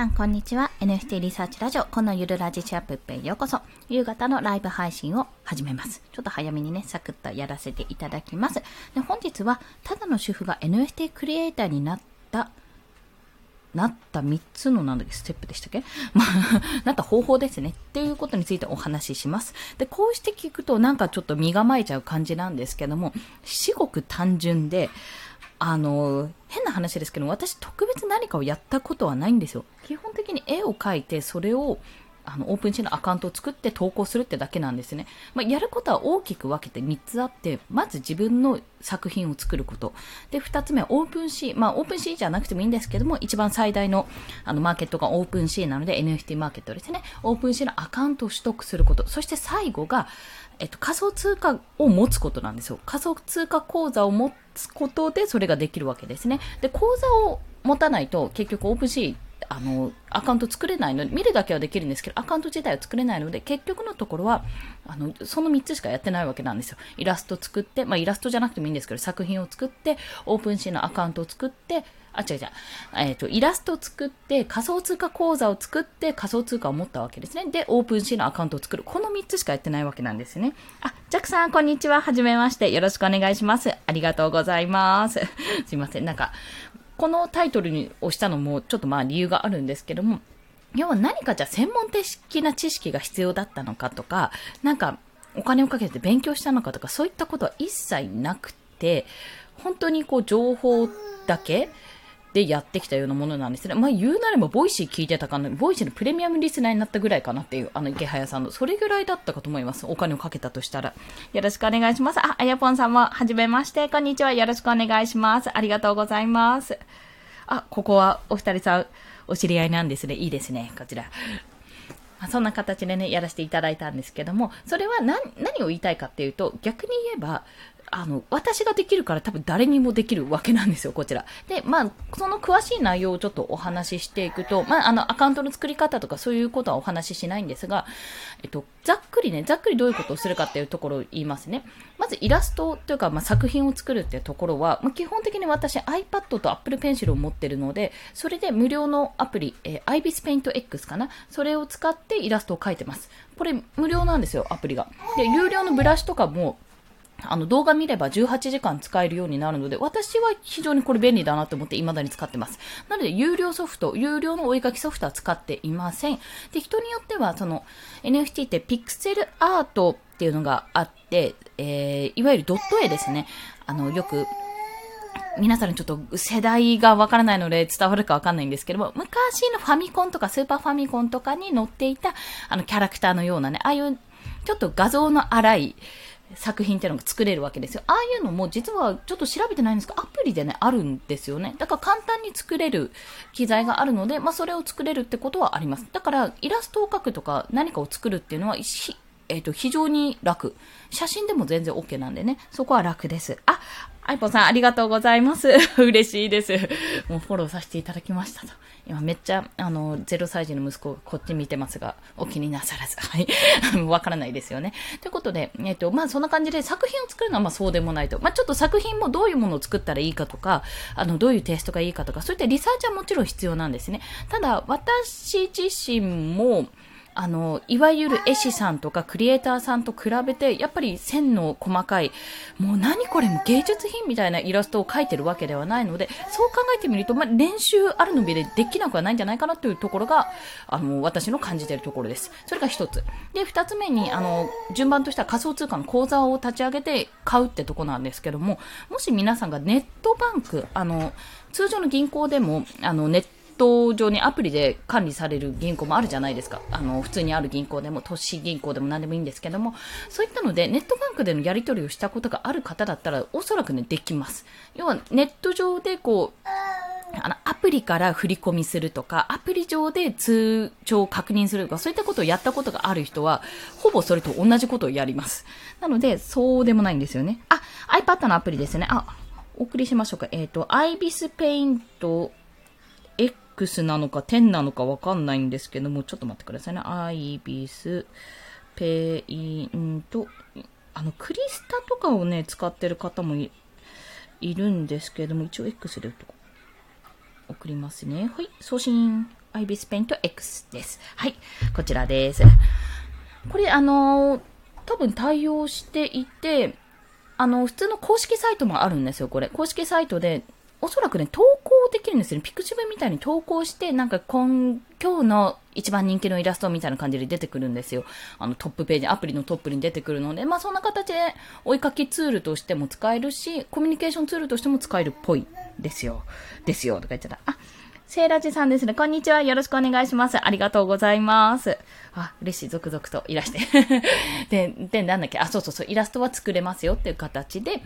さん、こんにちは。NFT リサーチラジオ、このゆるラジチャップへようこそ。夕方のライブ配信を始めます。ちょっと早めにね、サクッとやらせていただきます。で本日は、ただの主婦が NFT クリエイターになったなった3つのなんだっけ、ステップでしたっけ？まあ、なった方法ですね。っていうことについてお話しします。で、こうして聞くとなんかちょっと身構えちゃう感じなんですけども、至極単純で、あの、変な話ですけど、私特別何かをやったことはないんですよ。基本的に絵を描いて、それをあの、オープンシーのアカウントを作って投稿するってだけなんですね。まあ、やることは大きく分けて3つあって、まず自分の作品を作ること。で、2つ目はオープンシー。まあ、オープンシーじゃなくてもいいんですけども、一番最大の、あの、マーケットがオープンシーなので、NFT マーケットですね。オープンシーのアカウントを取得すること。そして最後が、えっと、仮想通貨を持つことなんですよ。仮想通貨口座を持つことで、それができるわけですね。で、口座を持たないと、結局オープンシーあの、アカウント作れないので、見るだけはできるんですけど、アカウント自体は作れないので、結局のところは、あの、その3つしかやってないわけなんですよ。イラスト作って、まあ、イラストじゃなくてもいいんですけど、作品を作って、オープンシーのアカウントを作って、あ、違う違う。えっ、ー、と、イラストを作って、仮想通貨口座を作って、仮想通貨を持ったわけですね。で、オープンシーのアカウントを作る。この3つしかやってないわけなんですね。あ、ジャックさん、こんにちは。はじめまして。よろしくお願いします。ありがとうございます。すいません。なんか、このタイトルに押したのもちょっとまあ理由があるんですけども、要は何かじゃ専門的な知識が必要だったのかとか、なんかお金をかけて勉強したのかとか、そういったことは一切なくて、本当にこう情報だけでやってきたようなものなんですね。まあ言うなれば、ボイシー聞いてたかな、ボイシーのプレミアムリスナーになったぐらいかなっていう、あのイケハヤさんの、それぐらいだったかと思います。お金をかけたとしたら。よろしくお願いします。あ、あやぽんさんも、はじめまして、こんにちは。よろしくお願いします。ありがとうございます。あ、ここはお二人さん、お知り合いなんですね。いいですね。こちら。そんな形でね、やらせていただいたんですけども、それは何、何を言いたいかっていうと、逆に言えば、あの、私ができるから多分誰にもできるわけなんですよ、こちら。で、まあ、その詳しい内容をちょっとお話ししていくと、まあ、あの、アカウントの作り方とかそういうことはお話ししないんですが、えっと、ざっくりね、ざっくりどういうことをするかっていうところを言いますね。まずイラストというか、まあ、作品を作るっていうところは、まあ、基本的に私 iPad と Apple Pencil を持ってるので、それで無料のアプリ、えー、Ibis Paint X かな？それを使ってイラストを描いてます。これ無料なんですよ、アプリが。で、有料のブラシとかも、あの動画見れば18時間使えるようになるので、私は非常にこれ便利だなと思って未だに使ってます。なので、有料ソフト、有料のお絵描きソフトは使っていません。で、人によっては、その NFT ってピクセルアートっていうのがあって、えー、いわゆるドット絵ですね。あの、よく、皆さんちょっと世代がわからないので伝わるかわかんないんですけども、昔のファミコンとかスーパーファミコンとかに載っていた、あの、キャラクターのようなね、ああいう、ちょっと画像の荒い、作品っていうのが作れるわけですよ。ああいうのも実はちょっと調べてないんですけど、アプリでね、あるんですよね。だから簡単に作れる機材があるので、まあそれを作れるってことはあります。だからイラストを描くとか何かを作るっていうのは、えっ、ー、と、非常に楽。写真でも全然 OK なんでね、そこは楽です。あ、アイポンさんありがとうございます。嬉しいです。もうフォローさせていただきましたと。今めっちゃ、あの、0歳児の息子がこっち見てますが、お気になさらず。はい。わからないですよね。ということで、えっ、と、まあそんな感じで作品を作るのはまあそうでもないと。まあちょっと作品もどういうものを作ったらいいかとか、あの、どういうテイストがいいかとか、そういったリサーチはもちろん必要なんですね。ただ、私自身も、あの、いわゆる絵師さんとかクリエイターさんと比べて、やっぱり線の細かい、もう何これも芸術品みたいなイラストを描いてるわけではないので、そう考えてみると、まあ、練習あるのみでできなくはないんじゃないかなというところが、あの、私の感じているところです。それが一つ。で、二つ目に、あの、順番としては仮想通貨の口座を立ち上げて買うってとこなんですけども、もし皆さんがネットバンク、あの、通常の銀行でも、あの、ネットット上にアプリで管理される銀行もあるじゃないですか。あの、普通にある銀行でも、都市銀行でも何でもいいんですけども、そういったので、ネットバンクでのやり取りをしたことがある方だったら、おそらくね、できます。要は、ネット上でこう、あの、アプリから振り込みするとか、アプリ上で通帳を確認するとか、そういったことをやったことがある人は、ほぼそれと同じことをやります。なので、そうでもないんですよね。あ、iPad のアプリですね。あ、お送りしましょうか。えっ、ー、と、IBIS Paint X なのか10なのかわかんないんですけども、ちょっと待ってくださいね。アイビス、ペイント、あの、クリスタとかをね、使ってる方もいるんですけども、一応 X で送りますね。はい、送信。IBIS ペイント X です。はい。こちらです。これ、あのー多分対応していて、あの、普通の公式サイトもあるんですよ、これ。公式サイトで、おそらくね、投できるんですよね。ピクチブみたいに投稿して、なんか今、今日の一番人気のイラストみたいな感じで出てくるんですよ。あの、トップページ、アプリのトップに出てくるので、まあそんな形で追いかけツールとしても使えるし、コミュニケーションツールとしても使えるっぽいですよ。ですよ、とか言っちゃった。あ、セイラジさんですね。こんにちは。よろしくお願いします。ありがとうございます。あ、嬉しい。続々といらして。で、で、なんだっけ？あ、そうそうそう。イラストは作れますよっていう形で、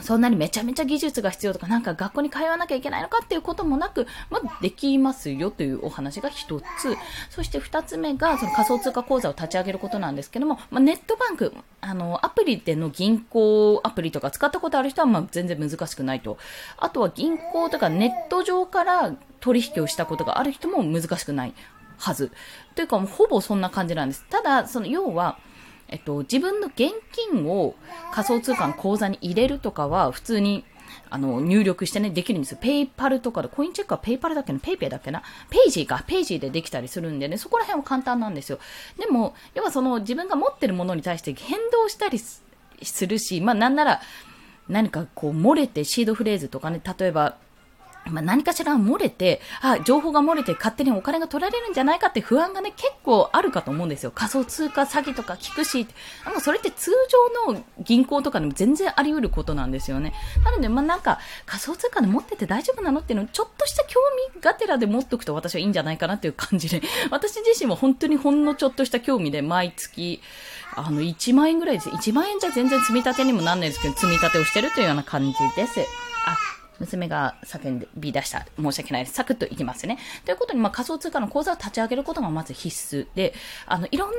そんなにめちゃめちゃ技術が必要とか、なんか学校に通わなきゃいけないのかっていうこともなく、まあ、できますよというお話が一つ。そして二つ目が、その仮想通貨口座を立ち上げることなんですけども、まあ、ネットバンク、あの、アプリでの銀行アプリとか使ったことある人は、まあ、全然難しくないと。あとは銀行とかネット上から取引をしたことがある人も難しくないはず。というか、もうほぼそんな感じなんです。ただ、その、要は、えっと、自分の現金を仮想通貨の口座に入れるとかは普通にあの入力してね、できるんですよ。ペイパルとかで、コインチェックはペイパルだっけな、ペイペイだっけな、ペイジーか、ペイジーでできたりするんでね、そこら辺は簡単なんですよ。でも、要はその自分が持ってるものに対して変動したりするし、まあなんなら、何かこう漏れてシードフレーズとかね、例えば、まあ、何かしら漏れて、あ、情報が漏れて勝手にお金が取られるんじゃないかって不安がね、結構あるかと思うんですよ。仮想通貨詐欺とか聞くし、あもそれって通常の銀行とかでも全然あり得ることなんですよね。なので、まあ、なんか仮想通貨で持ってて大丈夫なのっていうのをちょっとした興味がてらで持っとくと私はいいんじゃないかなっていう感じで、私自身は本当にほんのちょっとした興味で毎月、あの、1万円ぐらいです。1万円じゃ全然積み立てにもなんないですけど、積み立てをしてるというような感じです。あ、娘が叫んで出した。申し訳ないです。サクッといきますね。ということに、まあ、仮想通貨の口座を立ち上げることがまず必須で、あの、いろんな、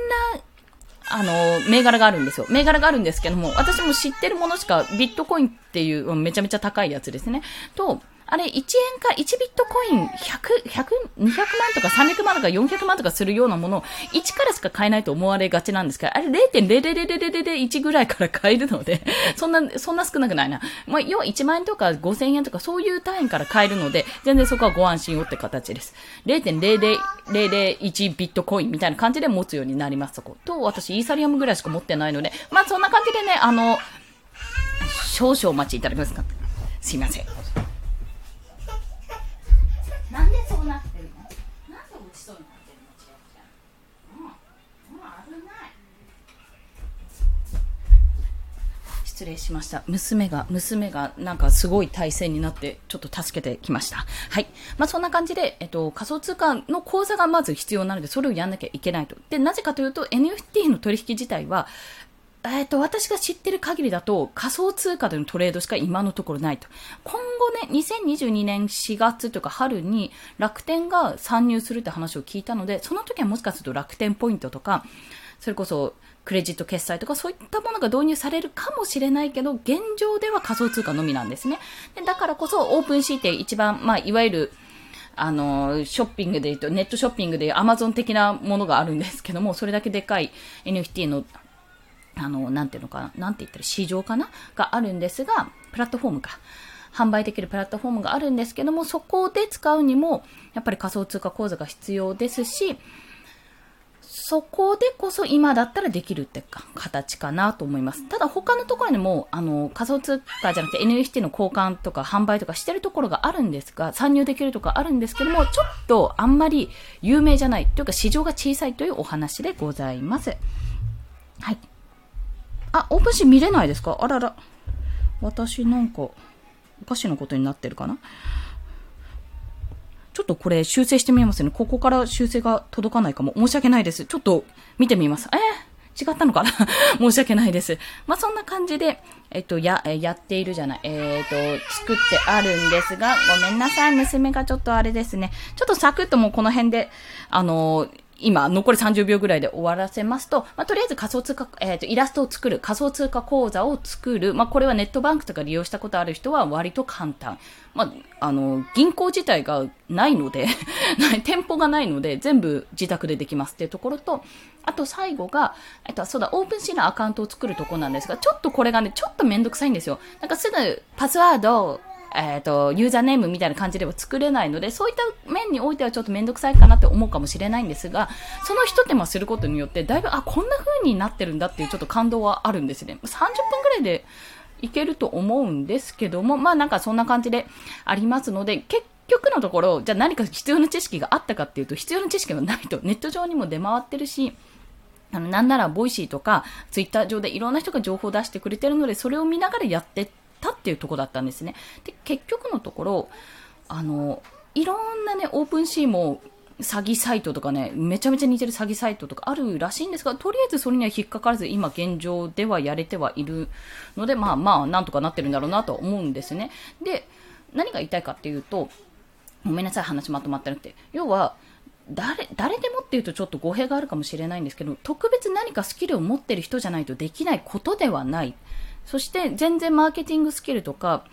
あの、銘柄があるんですよ。銘柄があるんですけども、私も知ってるものしか、ビットコインっていう、めちゃめちゃ高いやつですね。と、あれ、1円か1ビットコイン100、100、200万とか300万とか400万とかするようなものを1からしか買えないと思われがちなんですけど、あれ0.00001ぐらいから買えるので、そんな、そんな少なくないな。まあ、要は1万円とか5000円とかそういう単位から買えるので、全然そこはご安心をって形です。0.00001ビットコインみたいな感じで持つようになります、そこ。と、私イーサリアムぐらいしか持ってないので、まあそんな感じでね、あの、少々お待ちいただけますかすいませ。ん失礼しました。娘が、娘がなんかすごい体勢になって、ちょっと助けてきました。はい。まあそんな感じで、えっと、仮想通貨の口座がまず必要なので、それをやんなきゃいけないと。で、なぜかというと、NFT の取引自体は、えっと、私が知ってる限りだと仮想通貨でのトレードしか今のところないと。今後ね、2022年4月とか春に楽天が参入するって話を聞いたので、その時はもしかすると楽天ポイントとか、それこそクレジット決済とかそういったものが導入されるかもしれないけど、現状では仮想通貨のみなんですね。でだからこそオープンシーって一番、まあ、いわゆる、あの、ショッピングで言うと、ネットショッピングでアマゾン的なものがあるんですけども、それだけでかい NFT のあの、なんていうのかな、なんて言ったら市場かな？があるんですが、プラットフォームか。販売できるプラットフォームがあるんですけども、そこで使うにも、やっぱり仮想通貨口座が必要ですし、そこでこそ今だったらできるってか形かなと思います。ただ他のところにも、あの、仮想通貨じゃなくて NFT の交換とか販売とかしてるところがあるんですが、参入できるとかあるんですけども、ちょっとあんまり有名じゃないというか市場が小さいというお話でございます。はい。あ、オープンシー見れないですか？あらら。私なんか、おかしなことになってるかな？ちょっとこれ修正してみますね。ここから修正が届かないかも。申し訳ないです。ちょっと見てみます。えー、違ったのかな？申し訳ないです。まあ、そんな感じで、えっと、や、やっているじゃない。えっ、と、作ってあるんですが、ごめんなさい。娘がちょっとあれですね。ちょっとサクッともうこの辺で、あのー今、残り30秒ぐらいで終わらせますと、まあ、とりあえず仮想通貨、えっ、ー、と、イラストを作る、仮想通貨口座を作る、まあ、これはネットバンクとか利用したことある人は割と簡単。まあ、あの、銀行自体がないので 店舗がないので、全部自宅でできますっていうところと、あと最後が、えっと、そうだ、オープンシーのアカウントを作るとこなんですが、ちょっとこれがね、ちょっとめんどくさいんですよ。なんかすぐ、パスワード、えっ、ー、と、ユーザーネームみたいな感じでは作れないので、そういった面においてはちょっとめんどくさいかなって思うかもしれないんですが、その一手間することによって、だいぶ、あ、こんな風になってるんだっていうちょっと感動はあるんですね。30分くらいでいけると思うんですけども、まあなんかそんな感じでありますので、結局のところ、じゃあ何か必要な知識があったかっていうと、必要な知識はないと、ネット上にも出回ってるし、あの、なんなら、ボイシーとか、ツイッター上でいろんな人が情報を出してくれてるので、それを見ながらやってたっていうとこだったんですね。で、結局のところ、あの、いろんなね、オープンシーも、詐欺サイトとかね、めちゃめちゃ似てる詐欺サイトとかあるらしいんですが、とりあえずそれには引っかからず、今現状ではやれてはいるので、まあまあ、なんとかなってるんだろうなと思うんですね。で、何が言いたいかっていうと、ごめんなさい、話まとまってなくて。要は、誰、誰でもっていうとちょっと語弊があるかもしれないんですけど、特別何かスキルを持ってる人じゃないとできないことではない。そして全然マーケティングスキルとか、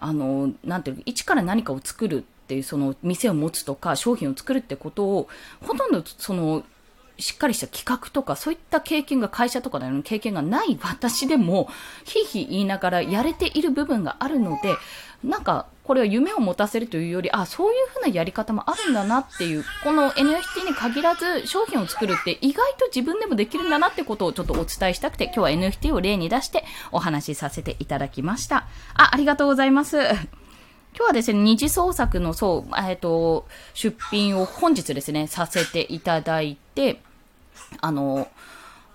あの、なんていう一から何かを作るっていう、その店を持つとか商品を作るってことを、ほとんどその、しっかりした企画とか、そういった経験が会社とかの経験がない私でも、ひいひい言いながらやれている部分があるので、なんか、これは夢を持たせるというより、あ、そういう風なやり方もあるんだなっていう、この NFT に限らず商品を作るって意外と自分でもできるんだなってことをちょっとお伝えしたくて、今日は NFT を例に出してお話しさせていただきました。あ、ありがとうございます。今日はですね、二次創作の、そう、えっ、ー、と、出品を本日ですね、させていただいて、あの、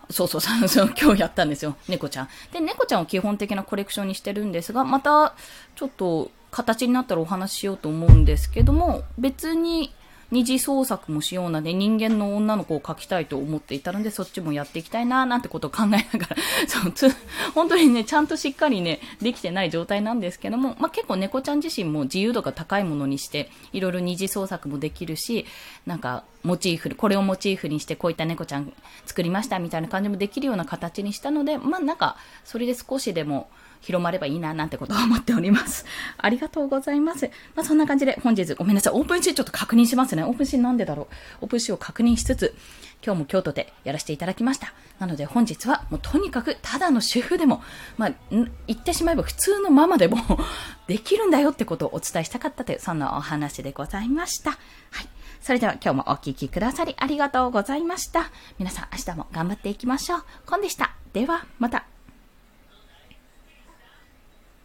そうそうそう、そう今日やったんですよ。猫ちゃん。で、猫ちゃんを基本的なコレクションにしてるんですが、また、ちょっと、形になったらお話ししようと思うんですけども、別に二次創作もしようなで人間の女の子を描きたいと思っていたので、そっちもやっていきたいな、なんてことを考えながら、そう、つ、本当にね、ちゃんとしっかりね、できてない状態なんですけども、まあ、結構猫ちゃん自身も自由度が高いものにして、いろいろ二次創作もできるし、なんか、モチーフ、これをモチーフにしてこういった猫ちゃん作りましたみたいな感じもできるような形にしたので、まあ、なんか、それで少しでも、広まればいいな、なんてことを思っております。ありがとうございます。まあ、そんな感じで本日ごめんなさい。オープンシーちょっと確認しますね。オープンシーなんでだろう。オープンシーを確認しつつ、今日も京都でやらせていただきました。なので本日はもうとにかくただの主婦でも、まあ、言ってしまえば普通のママでも できるんだよってことをお伝えしたかったという、そんなお話でございました。はい。それでは今日もお聴きくださりありがとうございました。皆さん明日も頑張っていきましょう。コンでした。では、また。